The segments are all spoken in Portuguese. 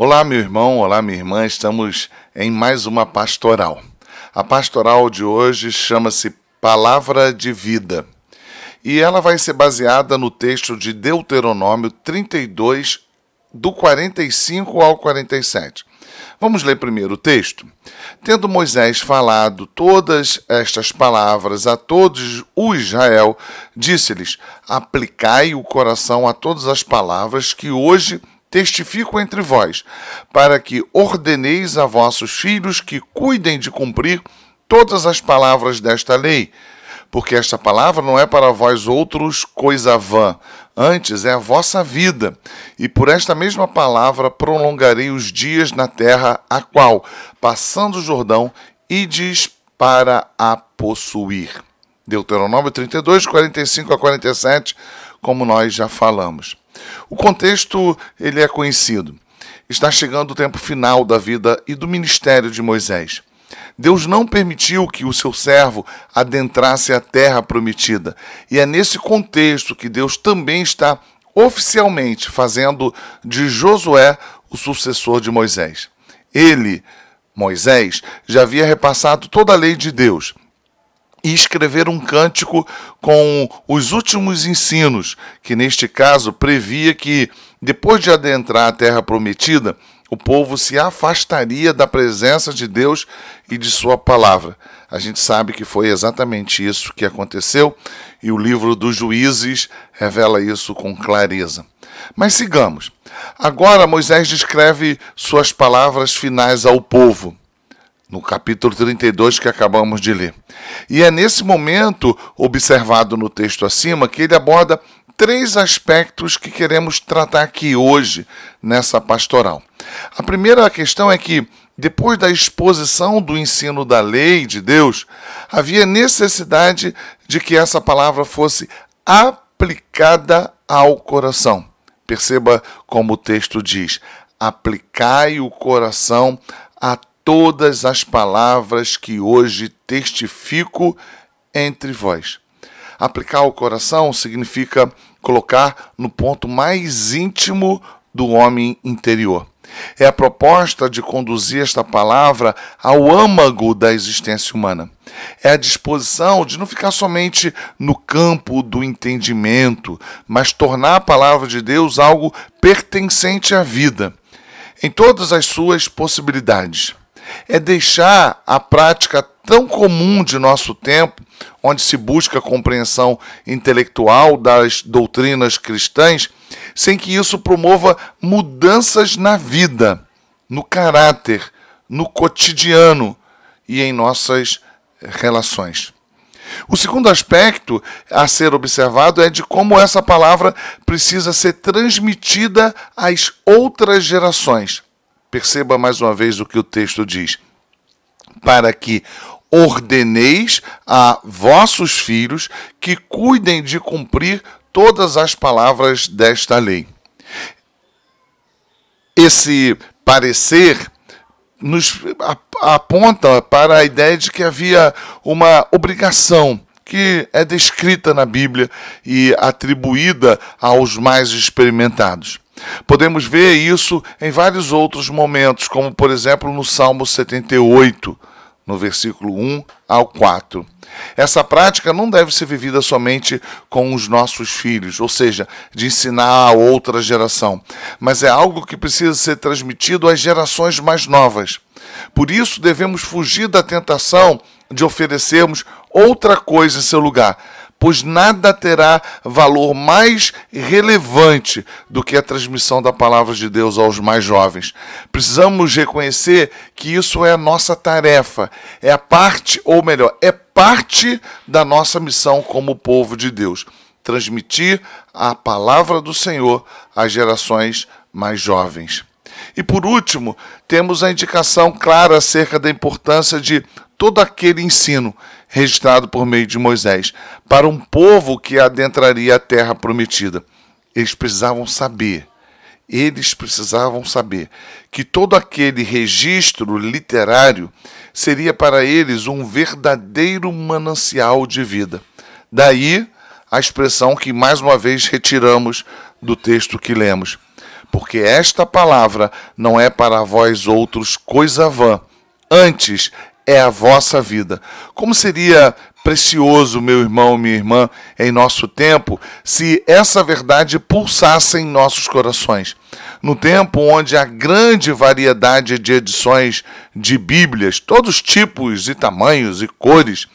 Olá, meu irmão, olá, minha irmã, estamos em mais uma pastoral. A pastoral de hoje chama-se Palavra de Vida e ela vai ser baseada no texto de Deuteronômio 32, do 45 ao 47. Vamos ler primeiro o texto? Tendo Moisés falado todas estas palavras a todos o Israel, disse-lhes: Aplicai o coração a todas as palavras que hoje testifico entre vós, para que ordeneis a vossos filhos que cuidem de cumprir todas as palavras desta lei. Porque esta palavra não é para vós outros coisa vã, antes é a vossa vida. E por esta mesma palavra prolongarei os dias na terra, a qual, passando o Jordão, ides para a possuir. Deuteronômio 32, 45 a 47, como nós já falamos. O contexto ele é conhecido. Está chegando o tempo final da vida e do ministério de Moisés. Deus não permitiu que o seu servo adentrasse a terra prometida. E é nesse contexto que Deus também está oficialmente fazendo de Josué o sucessor de Moisés. Ele, Moisés, já havia repassado toda a lei de Deus e escrever um cântico com os últimos ensinos, que neste caso previa que, depois de adentrar a terra prometida, o povo se afastaria da presença de Deus e de Sua palavra. A gente sabe que foi exatamente isso que aconteceu e o livro dos Juízes revela isso com clareza. Mas sigamos. Agora Moisés descreve suas palavras finais ao povo no capítulo 32 que acabamos de ler. E é nesse momento, observado no texto acima, que ele aborda três aspectos que queremos tratar aqui hoje nessa pastoral. A primeira questão é que, depois da exposição do ensino da lei de Deus, havia necessidade de que essa palavra fosse aplicada ao coração. Perceba como o texto diz: aplicai o coração a todas as palavras que hoje testifico entre vós. Aplicar o coração significa colocar no ponto mais íntimo do homem interior. É a proposta de conduzir esta palavra ao âmago da existência humana. É a disposição de não ficar somente no campo do entendimento, mas tornar a palavra de Deus algo pertencente à vida, em todas as suas possibilidades é deixar a prática tão comum de nosso tempo, onde se busca a compreensão intelectual das doutrinas cristãs, sem que isso promova mudanças na vida, no caráter, no cotidiano e em nossas relações. O segundo aspecto a ser observado é de como essa palavra precisa ser transmitida às outras gerações. Perceba mais uma vez o que o texto diz: para que ordeneis a vossos filhos que cuidem de cumprir todas as palavras desta lei. Esse parecer nos aponta para a ideia de que havia uma obrigação que é descrita na Bíblia e atribuída aos mais experimentados. Podemos ver isso em vários outros momentos, como por exemplo no Salmo 78, no versículo 1 ao 4. Essa prática não deve ser vivida somente com os nossos filhos, ou seja, de ensinar a outra geração, mas é algo que precisa ser transmitido às gerações mais novas. Por isso, devemos fugir da tentação de oferecermos outra coisa em seu lugar, pois nada terá valor mais relevante do que a transmissão da palavra de Deus aos mais jovens. Precisamos reconhecer que isso é a nossa tarefa, é a parte, ou melhor, é parte da nossa missão como povo de Deus transmitir a palavra do Senhor às gerações mais jovens. E por último, temos a indicação clara acerca da importância de todo aquele ensino registrado por meio de Moisés para um povo que adentraria a terra prometida. Eles precisavam saber, eles precisavam saber que todo aquele registro literário seria para eles um verdadeiro manancial de vida. Daí a expressão que mais uma vez retiramos do texto que lemos. Porque esta palavra não é para vós outros coisa vã, antes é a vossa vida. Como seria precioso, meu irmão, minha irmã, em nosso tempo, se essa verdade pulsasse em nossos corações. No tempo onde há grande variedade de edições de Bíblias, todos tipos e tamanhos e cores,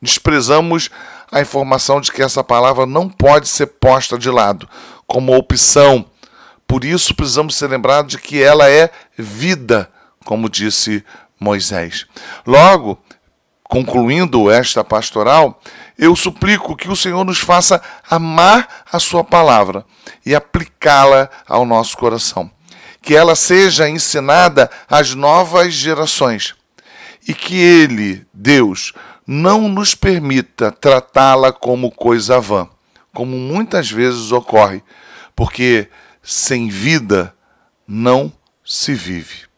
desprezamos a informação de que essa palavra não pode ser posta de lado como opção. Por isso precisamos ser lembrados de que ela é vida, como disse Moisés. Logo, concluindo esta pastoral, eu suplico que o Senhor nos faça amar a Sua palavra e aplicá-la ao nosso coração. Que ela seja ensinada às novas gerações e que Ele, Deus, não nos permita tratá-la como coisa vã, como muitas vezes ocorre, porque sem vida não se vive.